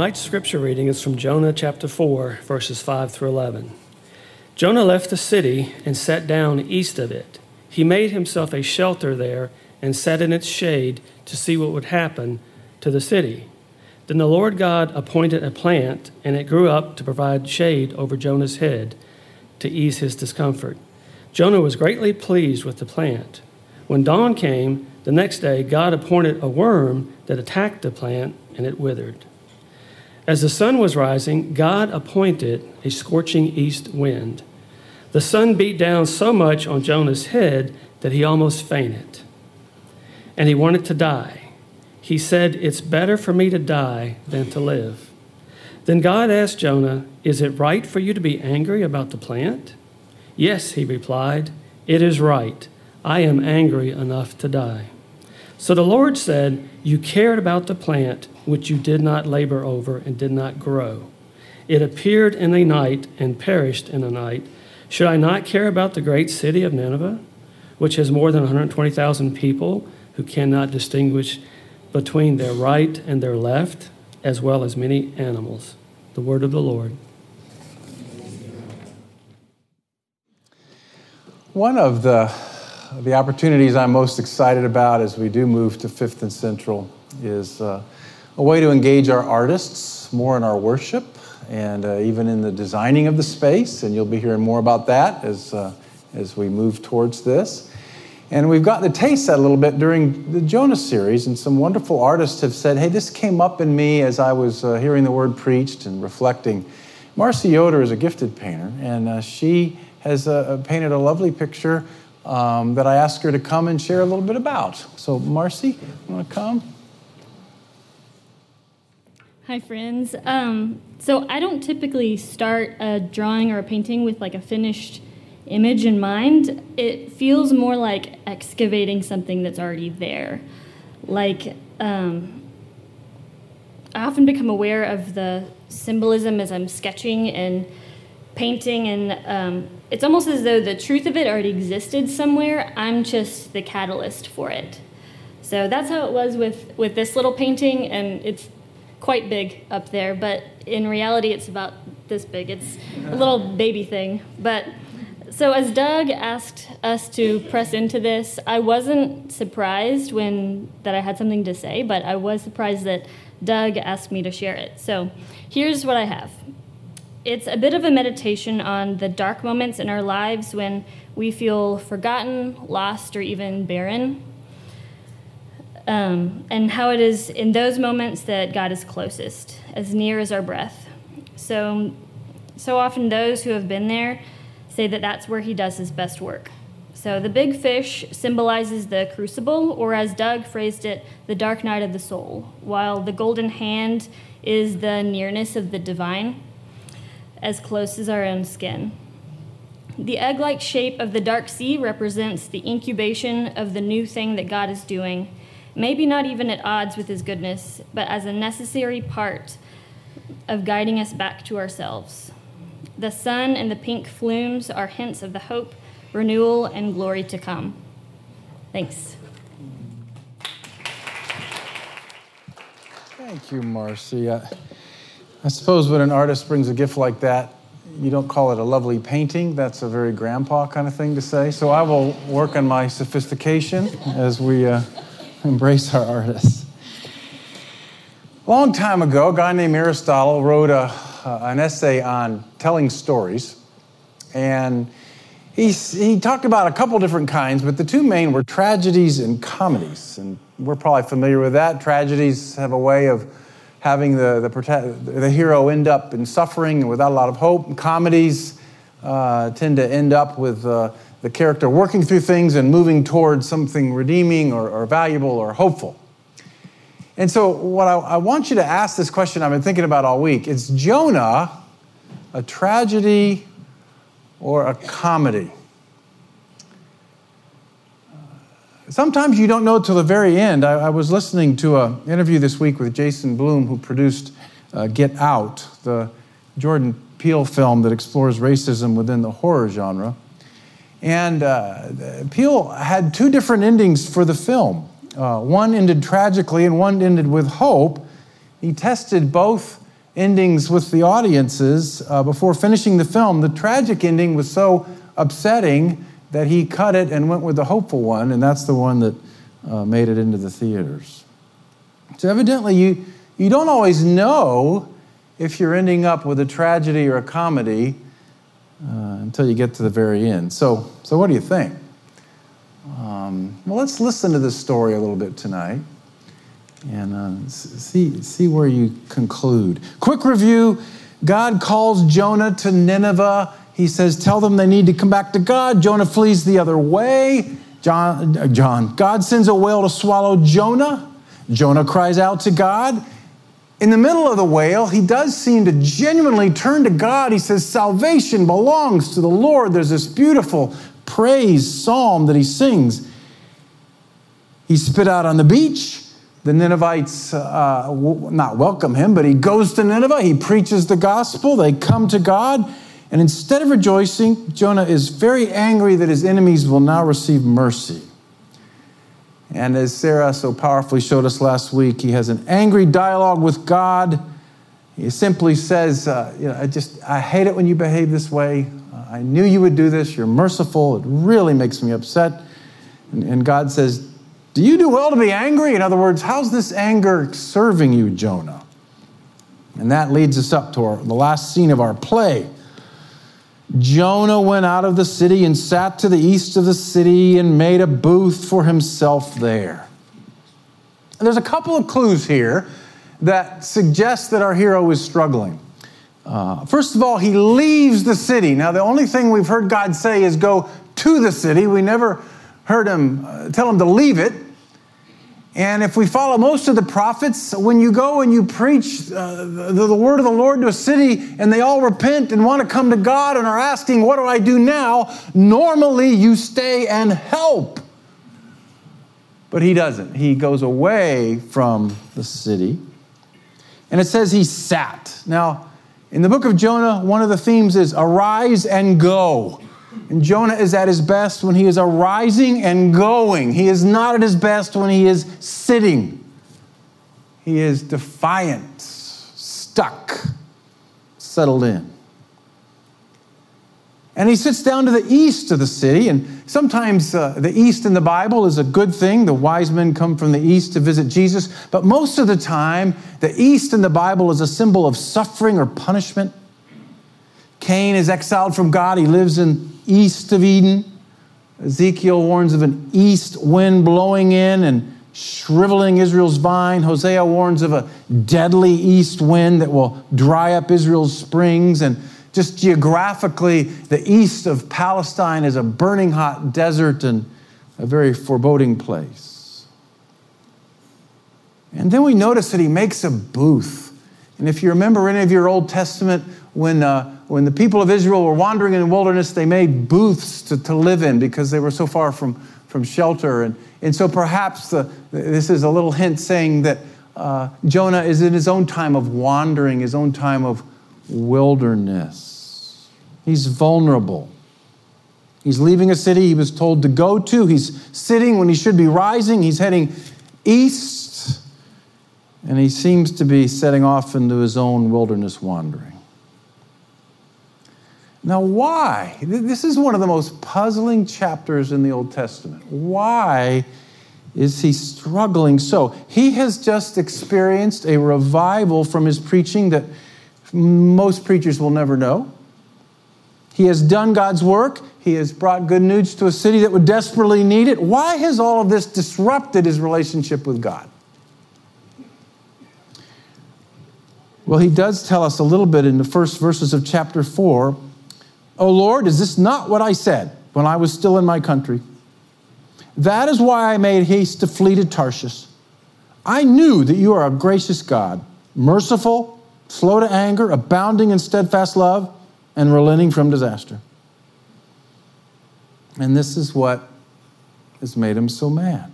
Tonight's scripture reading is from Jonah chapter 4, verses 5 through 11. Jonah left the city and sat down east of it. He made himself a shelter there and sat in its shade to see what would happen to the city. Then the Lord God appointed a plant, and it grew up to provide shade over Jonah's head to ease his discomfort. Jonah was greatly pleased with the plant. When dawn came the next day, God appointed a worm that attacked the plant, and it withered. As the sun was rising, God appointed a scorching east wind. The sun beat down so much on Jonah's head that he almost fainted, and he wanted to die. He said, It's better for me to die than to live. Then God asked Jonah, Is it right for you to be angry about the plant? Yes, he replied, It is right. I am angry enough to die. So the Lord said, You cared about the plant which you did not labor over and did not grow. It appeared in a night and perished in a night. Should I not care about the great city of Nineveh, which has more than 120,000 people who cannot distinguish between their right and their left, as well as many animals? The word of the Lord. One of the the opportunities I'm most excited about as we do move to Fifth and Central is uh, a way to engage our artists more in our worship and uh, even in the designing of the space. And you'll be hearing more about that as, uh, as we move towards this. And we've gotten to taste that a little bit during the Jonah series, and some wonderful artists have said, hey, this came up in me as I was uh, hearing the word preached and reflecting. Marcy Yoder is a gifted painter, and uh, she has uh, painted a lovely picture um, that I asked her to come and share a little bit about. So, Marcy, you want to come? Hi, friends. Um, so, I don't typically start a drawing or a painting with like a finished image in mind. It feels more like excavating something that's already there. Like, um, I often become aware of the symbolism as I'm sketching and painting, and um, it's almost as though the truth of it already existed somewhere. I'm just the catalyst for it. So that's how it was with, with this little painting, and it's quite big up there, but in reality, it's about this big. It's a little baby thing. But so as Doug asked us to press into this, I wasn't surprised when that I had something to say, but I was surprised that Doug asked me to share it. So here's what I have. It's a bit of a meditation on the dark moments in our lives when we feel forgotten, lost, or even barren. Um, and how it is in those moments that God is closest, as near as our breath. So, so often those who have been there say that that's where He does His best work. So the big fish symbolizes the crucible, or as Doug phrased it, the dark night of the soul, while the golden hand is the nearness of the divine as close as our own skin. The egg like shape of the dark sea represents the incubation of the new thing that God is doing, maybe not even at odds with His goodness, but as a necessary part of guiding us back to ourselves. The sun and the pink flumes are hints of the hope, renewal, and glory to come. Thanks. Thank you, Marcia. I suppose when an artist brings a gift like that, you don't call it a lovely painting. That's a very grandpa kind of thing to say. So I will work on my sophistication as we uh, embrace our artists. A long time ago, a guy named Aristotle wrote a, uh, an essay on telling stories. And he, he talked about a couple different kinds, but the two main were tragedies and comedies. And we're probably familiar with that. Tragedies have a way of having the, the, the hero end up in suffering and without a lot of hope. Comedies uh, tend to end up with uh, the character working through things and moving towards something redeeming or, or valuable or hopeful. And so, what I, I want you to ask this question I've been thinking about all week is Jonah a tragedy or a comedy? Sometimes you don't know till the very end. I, I was listening to an interview this week with Jason Blum, who produced uh, Get Out, the Jordan Peele film that explores racism within the horror genre. And uh, Peele had two different endings for the film. Uh, one ended tragically, and one ended with hope. he tested both endings with the audiences uh, before finishing the film. The tragic ending was so upsetting that he cut it and went with the hopeful one, and that's the one that uh, made it into the theaters. So, evidently, you, you don't always know if you're ending up with a tragedy or a comedy uh, until you get to the very end. So, so what do you think? Um, well, let's listen to this story a little bit tonight and uh, see, see where you conclude. Quick review God calls Jonah to Nineveh. He says, Tell them they need to come back to God. Jonah flees the other way. John, uh, John, God sends a whale to swallow Jonah. Jonah cries out to God. In the middle of the whale, he does seem to genuinely turn to God. He says, Salvation belongs to the Lord. There's this beautiful praise psalm that he sings. He spit out on the beach. The Ninevites uh, not welcome him, but he goes to Nineveh. He preaches the gospel. They come to God. And instead of rejoicing, Jonah is very angry that his enemies will now receive mercy. And as Sarah so powerfully showed us last week, he has an angry dialogue with God. He simply says, uh, you know, I just, I hate it when you behave this way. Uh, I knew you would do this. You're merciful. It really makes me upset. And, and God says, Do you do well to be angry? In other words, how's this anger serving you, Jonah? And that leads us up to our, the last scene of our play. Jonah went out of the city and sat to the east of the city and made a booth for himself there. And there's a couple of clues here that suggest that our hero is struggling. Uh, first of all, he leaves the city. Now, the only thing we've heard God say is go to the city. We never heard him uh, tell him to leave it. And if we follow most of the prophets, when you go and you preach uh, the, the, word of the Lord to a city and they all repent and want to come to God and are asking, What do I do now? Normally you stay and help. But he doesn't. He goes away from the city. And it says he sat. Now, in the book of Jonah, one of the themes is arise and go. And Jonah is at his best when he is arising and going. He is not at his best when he is sitting. He is defiant, stuck, settled in. And he sits down to the east of the city. And sometimes uh, the east in the Bible is a good thing. The wise men come from the east to visit Jesus. But most of the time, the east in the Bible is a symbol of suffering or punishment. Cain is exiled from God. He lives in east of Eden. Ezekiel warns of an east wind blowing in and shriveling Israel's vine. Hosea warns of a deadly east wind that will dry up Israel's springs. And just geographically, the east of Palestine is a burning hot desert and a very foreboding place. And then we notice that he makes a booth. And if you remember any of your Old Testament, when uh, when the people of Israel were wandering in the wilderness, they made booths to, to live in because they were so far from, from shelter. And, and so perhaps the, this is a little hint saying that uh, Jonah is in his own time of wandering, his own time of wilderness. He's vulnerable. He's leaving a city he was told to go to. He's sitting when he should be rising. He's heading east. And he seems to be setting off into his own wilderness wandering. Now, why? This is one of the most puzzling chapters in the Old Testament. Why is he struggling so? He has just experienced a revival from his preaching that most preachers will never know. He has done God's work. He has brought good news to a city that would desperately need it. Why has all of this disrupted his relationship with God? Well, he does tell us a little bit in the first verses of chapter 4 Oh Lord, is this not what I said when I was still in my country? That is why I made haste to flee to Tarshish. I knew that you are a gracious God, merciful, slow to anger, abounding in steadfast love, and relenting from disaster. And this is what has made him so mad.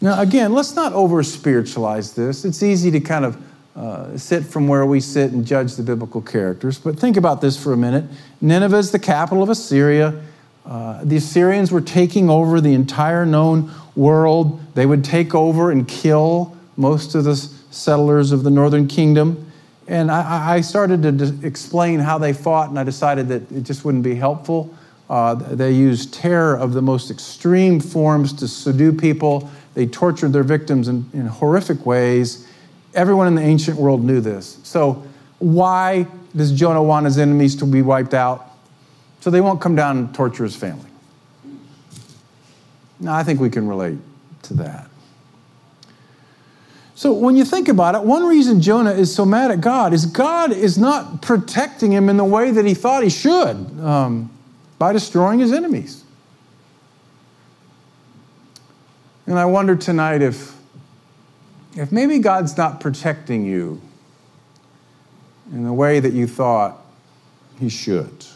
Now, again, let's not over spiritualize this. It's easy to kind of uh, sit from where we sit and judge the biblical characters. But think about this for a minute. Nineveh is the capital of Assyria. Uh, the Assyrians were taking over the entire known world. They would take over and kill most of the settlers of the northern kingdom. And I, I started to explain how they fought, and I decided that it just wouldn't be helpful. Uh, they used terror of the most extreme forms to subdue people. They tortured their victims in, in horrific ways. Everyone in the ancient world knew this. So, why does Jonah want his enemies to be wiped out? So they won't come down and torture his family. Now, I think we can relate to that. So, when you think about it, one reason Jonah is so mad at God is God is not protecting him in the way that he thought he should um, by destroying his enemies. And I wonder tonight if, if maybe God's not protecting you in the way that you thought he should.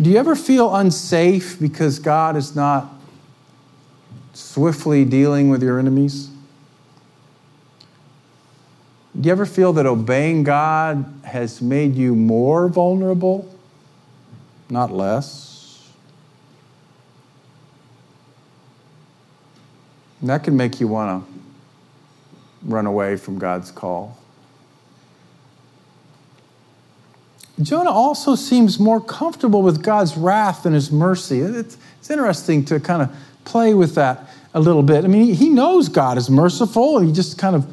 Do you ever feel unsafe because God is not swiftly dealing with your enemies? Do you ever feel that obeying God has made you more vulnerable, not less? And that can make you want to run away from God's call. Jonah also seems more comfortable with God's wrath than his mercy. It's, it's interesting to kind of play with that a little bit. I mean, he knows God is merciful, and he just kind of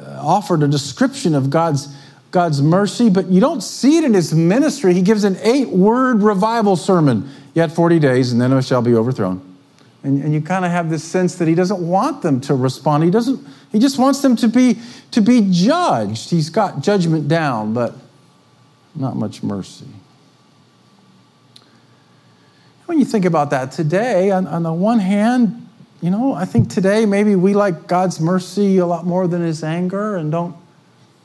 uh, offered a description of God's, God's mercy, but you don't see it in his ministry. He gives an eight word revival sermon, yet 40 days, and then it shall be overthrown. And, and you kind of have this sense that he doesn't want them to respond. He doesn't, he just wants them to be, to be judged. He's got judgment down, but not much mercy. When you think about that today, on, on the one hand, you know, I think today maybe we like God's mercy a lot more than his anger and don't,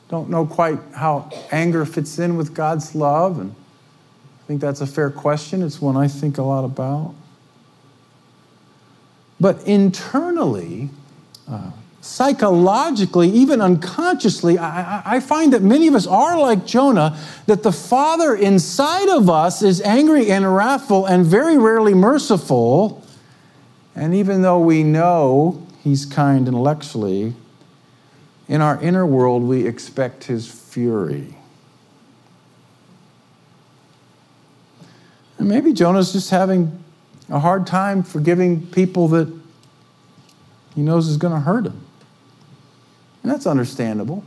don't know quite how anger fits in with God's love. And I think that's a fair question. It's one I think a lot about. But internally, uh, psychologically, even unconsciously, I, I, find that many of us are like Jonah, that the Father inside of us is angry and wrathful and very rarely merciful. And even though we know he's kind intellectually, in our inner world, we expect his fury. And maybe Jonah's just having a hard time forgiving people that he knows is going to hurt him. And that's understandable.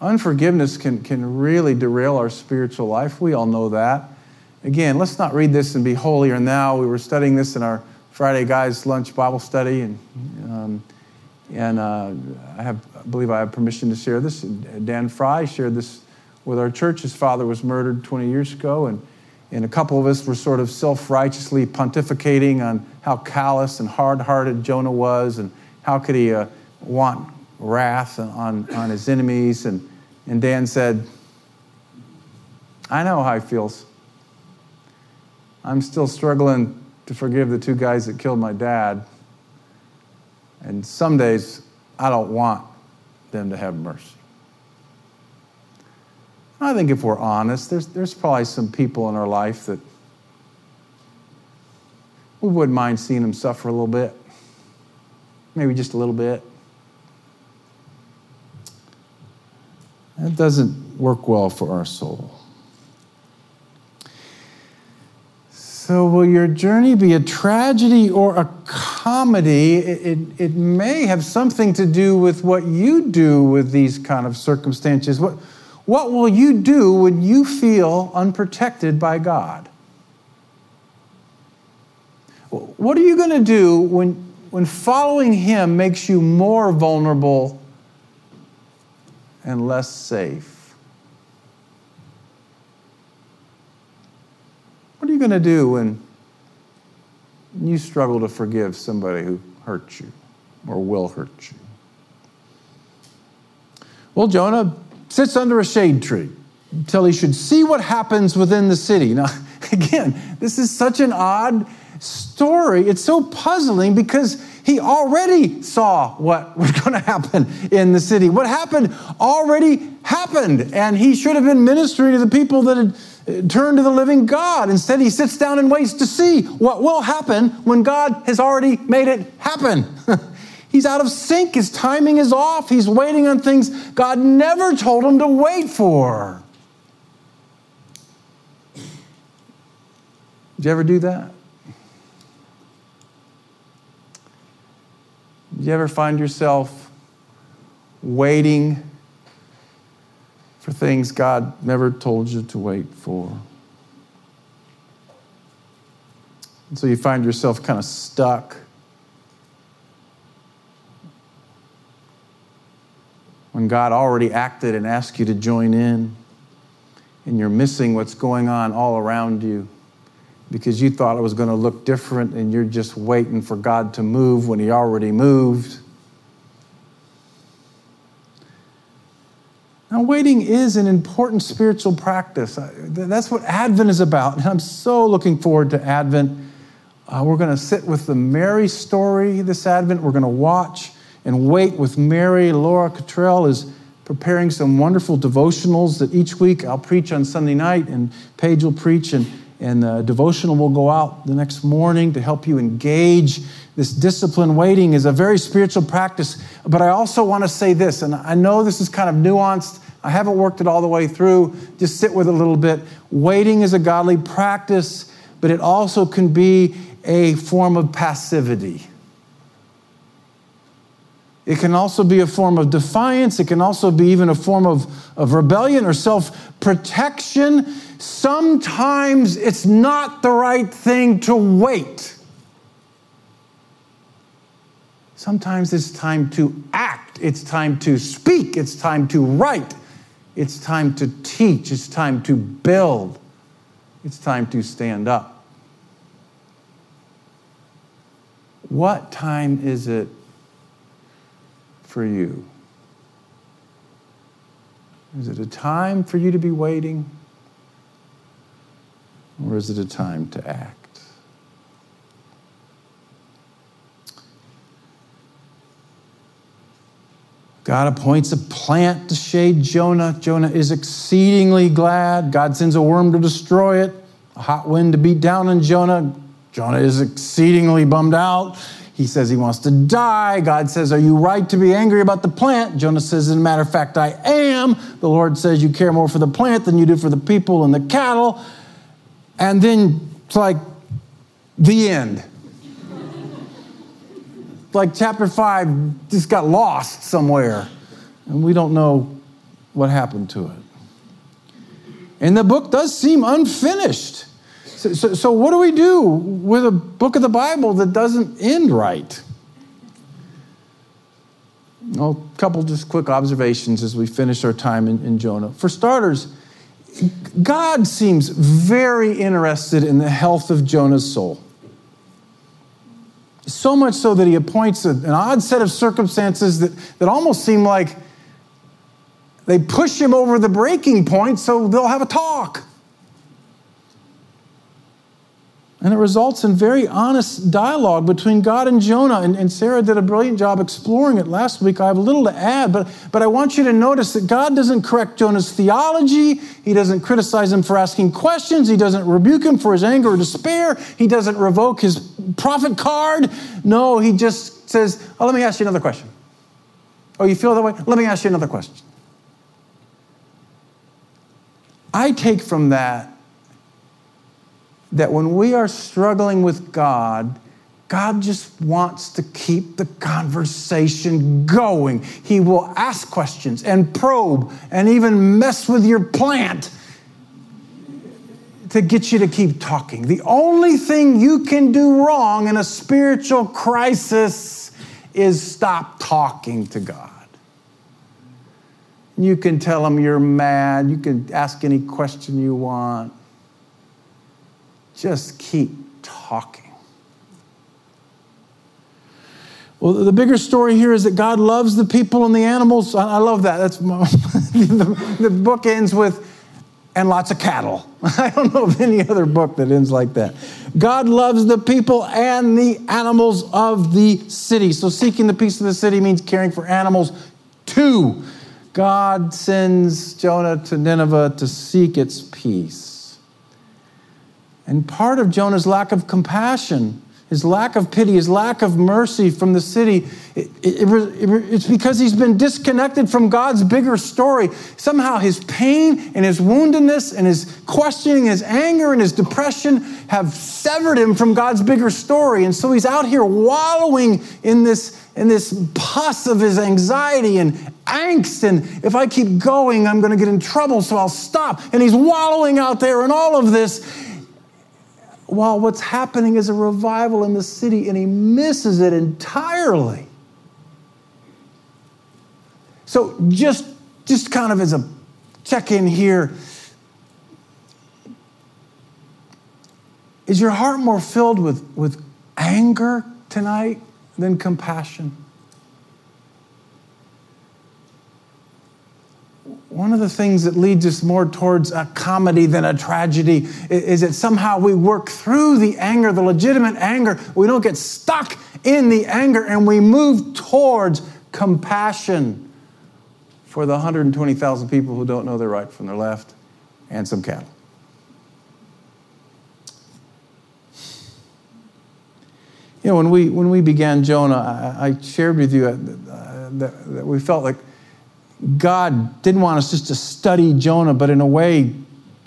Unforgiveness can, can really derail our spiritual life. We all know that. Again, let's not read this and be holier now. We were studying this in our Friday Guys Lunch Bible study, and, um, and uh, I, have, I believe I have permission to share this. Dan Fry shared this with our church. His father was murdered 20 years ago, and, and a couple of us were sort of self righteously pontificating on how callous and hard hearted Jonah was, and how could he uh, want wrath on, on his enemies. And, and Dan said, I know how he feels. I'm still struggling to forgive the two guys that killed my dad. And some days I don't want them to have mercy. I think if we're honest, there's, there's probably some people in our life that we wouldn't mind seeing them suffer a little bit, maybe just a little bit. That doesn't work well for our soul. So, will your journey be a tragedy or a comedy? It, it, it, may have something to do with what you do with these kind of circumstances. What, what will you do when you feel unprotected by God? What are you going to do when, when following Him makes you more vulnerable and less safe? What are you going to do when you struggle to forgive somebody who hurt you or will hurt you? Well, Jonah sits under a shade tree until he should see what happens within the city. Now, again, this is such an odd story. It's so puzzling because he already saw what was going to happen in the city. What happened already happened, and he should have been ministering to the people that had uh, turned to the living God. Instead, he sits down and waits to see what will happen when God has already made it happen. He's out of sync. His timing is off. He's waiting on things God never told him to wait for. Did you ever do that? Did you ever find yourself waiting for things God never told you to wait for? And so you find yourself kind of stuck. When God already acted and asked you to join in, and you're missing what's going on all around you because you thought it was going to look different and you're just waiting for God to move when He already moved. Now, waiting is an important spiritual practice. That's what Advent is about. And I'm so looking forward to Advent. Uh, we're going to sit with the Mary story this Advent. We're going to watch and wait with Mary. Laura Cottrell is preparing some wonderful devotionals that each week I'll preach on Sunday night, and Paige will preach. And and the devotional will go out the next morning to help you engage. This discipline waiting is a very spiritual practice. But I also want to say this, and I know this is kind of nuanced. I haven't worked it all the way through. Just sit with it a little bit. Waiting is a godly practice, but it also can be a form of passivity. It can also be a form of defiance. It can also be even a form of, of rebellion or self protection sometimes it's not the right thing to wait. Sometimes it's time to act, it's time to speak, it's time to write, it's time to teach, it's time to build, it's time to stand up. What time is it for you? Is it a time for you to be waiting? Or is it a time to act? God appoints a plant to shade Jonah. Jonah is exceedingly glad. God sends a worm to destroy it, a hot wind to beat down on Jonah. Jonah is exceedingly bummed out. He says he wants to die. God says, Are you right to be angry about the plant? Jonah says, As a matter of fact, I am. The Lord says, You care more for the plant than you do for the people and the cattle. And then it's like the end. like chapter five just got lost somewhere, and we don't know what happened to it. And the book does seem unfinished. So, so, so, what do we do with a book of the Bible that doesn't end right? Well, a couple just quick observations as we finish our time in, in Jonah. For starters, God seems very interested in the health of Jonah's soul. So much so that he appoints an odd set of circumstances that, that almost seem like they push him over the breaking point so they'll have a talk. And it results in very honest dialogue between God and Jonah. And, and, Sarah did a brilliant job exploring it last week. I have a little to add, but, but I want you to notice that God doesn't correct Jonah's theology. He doesn't criticize him for asking questions. He doesn't rebuke him for his anger or despair. He doesn't revoke his prophet card. No, he just says, Oh, let me ask you another question. Oh, you feel that way? Let me ask you another question. I take from that that when we are struggling with God, God just wants to keep the conversation going. He will ask questions and probe and even mess with your plant to get you to keep talking. The only thing you can do wrong in a spiritual crisis is stop talking to God. You can tell him you're mad, you can ask any question you want just keep talking. Well, the bigger story here is that God loves the people and the animals. I love that. That's my, the, the book ends with and lots of cattle. I don't know of any other book that ends like that. God loves the people and the animals of the city. So seeking the peace of the city means caring for animals too. God sends Jonah to Nineveh to seek its peace. And part of Jonah's lack of compassion, his lack of pity, his lack of mercy from the city, it, it, it, it's because he's been disconnected from God's bigger story. Somehow his pain and his woundedness and his questioning, his anger and his depression have severed him from God's bigger story. And so he's out here wallowing in this, in this pus of his anxiety and angst. And if I keep going, I'm going to get in trouble, so I'll stop. And he's wallowing out there in all of this while what's happening is a revival in the city and he misses it entirely. So just just kind of as a check in here is your heart more filled with with anger tonight than compassion? One of the things that leads us more towards a comedy than a tragedy is that somehow we work through the anger, the legitimate anger. We don't get stuck in the anger and we move towards compassion for the 120,000 people who don't know their right from their left and some cattle. You know, when we, when we began Jonah, I, I shared with you uh, that, that we felt like God didn't want us just to study Jonah, but in a way,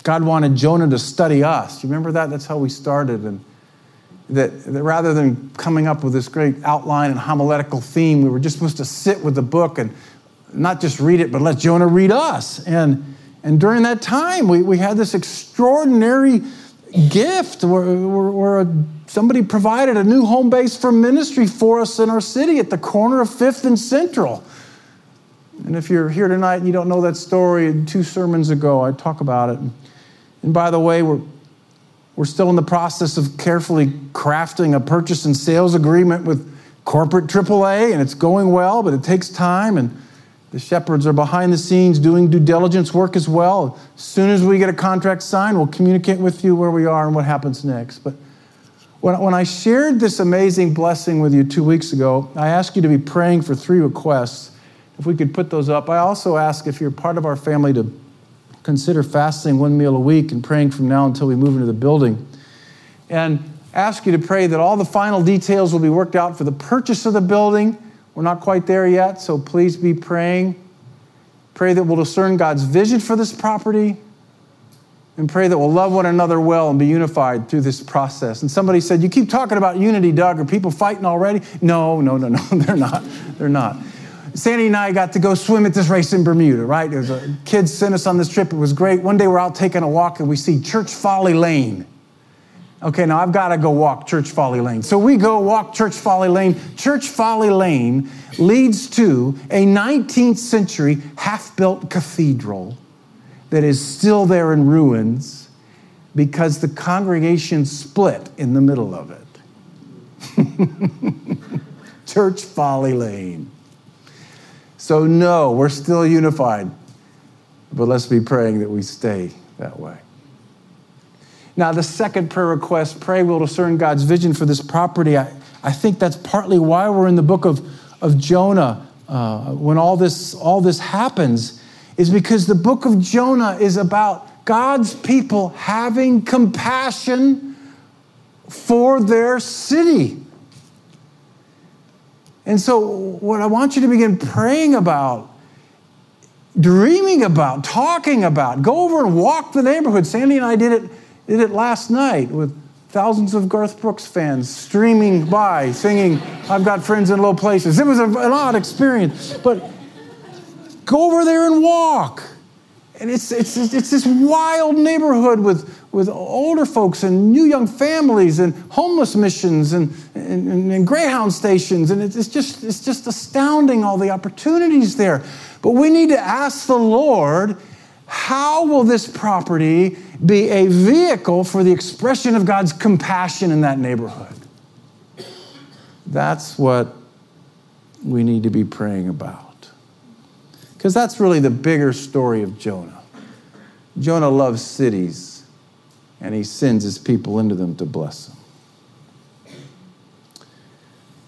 God wanted Jonah to study us. You remember that? That's how we started. And that, that rather than coming up with this great outline and homiletical theme, we were just supposed to sit with the book and not just read it, but let Jonah read us. And, and during that time, we, we had this extraordinary gift where, where, where somebody provided a new home base for ministry for us in our city at the corner of Fifth and Central. And if you're here tonight and you don't know that story, two sermons ago I talk about it. And by the way, we're, we're still in the process of carefully crafting a purchase and sales agreement with corporate AAA, and it's going well, but it takes time. And the shepherds are behind the scenes doing due diligence work as well. As soon as we get a contract signed, we'll communicate with you where we are and what happens next. But when, when I shared this amazing blessing with you two weeks ago, I asked you to be praying for three requests if we could put those up. I also ask if you're part of our family to consider fasting one meal a week and praying from now until we move into the building. And ask you to pray that all the final details will be worked out for the purchase of the building. We're not quite there yet, so please be praying. Pray that we'll discern God's vision for this property and pray that we'll love one another well and be unified through this process. And somebody said, You keep talking about unity, Doug. Are people fighting already? No, no, no, no, they're not. They're not. Sandy and I got to go swim at this race in Bermuda, right? There was a kids sent us on this trip. It was great. One day we're out taking a walk and we see Church Folly Lane. Okay, now I've got to go walk Church Folly Lane. So we go walk Church Folly Lane. Church Folly Lane leads to a 19th century half built cathedral that is still there in ruins because the congregation split in the middle of it. Church Folly Lane. So, no, we're still unified. But let's be praying that we stay that way. Now, the second prayer request pray we'll discern God's vision for this property. I, I think that's partly why we're in the book of, of Jonah uh, when all this, all this happens, is because the book of Jonah is about God's people having compassion for their city. And so, what I want you to begin praying about, dreaming about, talking about, go over and walk the neighborhood. Sandy and I did it, did it last night with thousands of Garth Brooks fans streaming by, singing, I've got friends in low places. It was an odd experience, but go over there and walk. And it's, it's, it's this wild neighborhood with, with older folks and new young families and homeless missions and, and, and, Greyhound stations. And it's just, it's just astounding all the opportunities there. But we need to ask the Lord how will this property be a vehicle for the expression of God's compassion in that neighborhood? That's what we need to be praying about. Because that's really the bigger story of Jonah. Jonah loves cities, and he sends his people into them to bless them.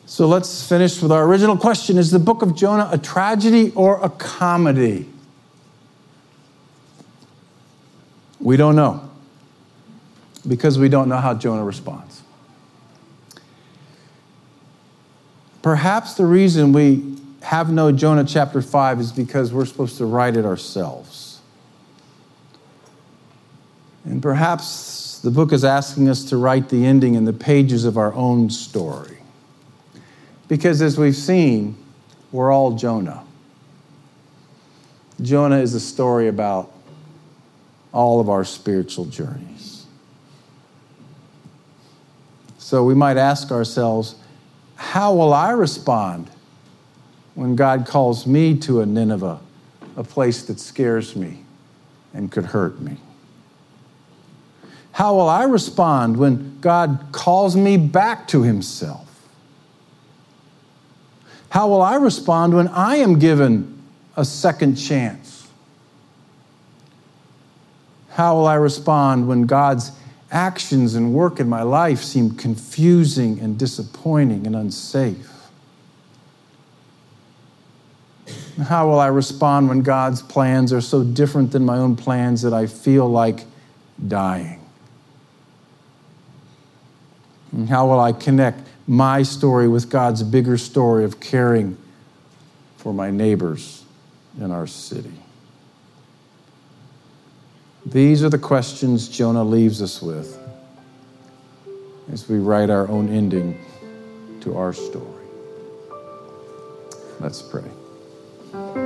So let's finish with our original question Is the book of Jonah a tragedy or a comedy? We don't know. because we don't know how Jonah responds. Perhaps the reason we have no Jonah chapter 5 is because we're supposed to write it ourselves. And perhaps the book is asking us to write the ending in the pages of our own story. Because as we've seen, we're all Jonah. Jonah is a story about all of our spiritual journeys. So we might ask ourselves, how will I respond when God calls me to a Nineveh, a place that scares me and could hurt me? How will I respond when God calls me back to Himself? How will I respond when I am given a second chance? How will I respond when God's actions and work in my life seem confusing and disappointing and unsafe? How will I respond when God's plans are so different than my own plans that I feel like dying? And how will I connect my story with God's bigger story of caring for my neighbors in our city? These are the questions Jonah leaves us with as we write our own ending to our story. Let's pray.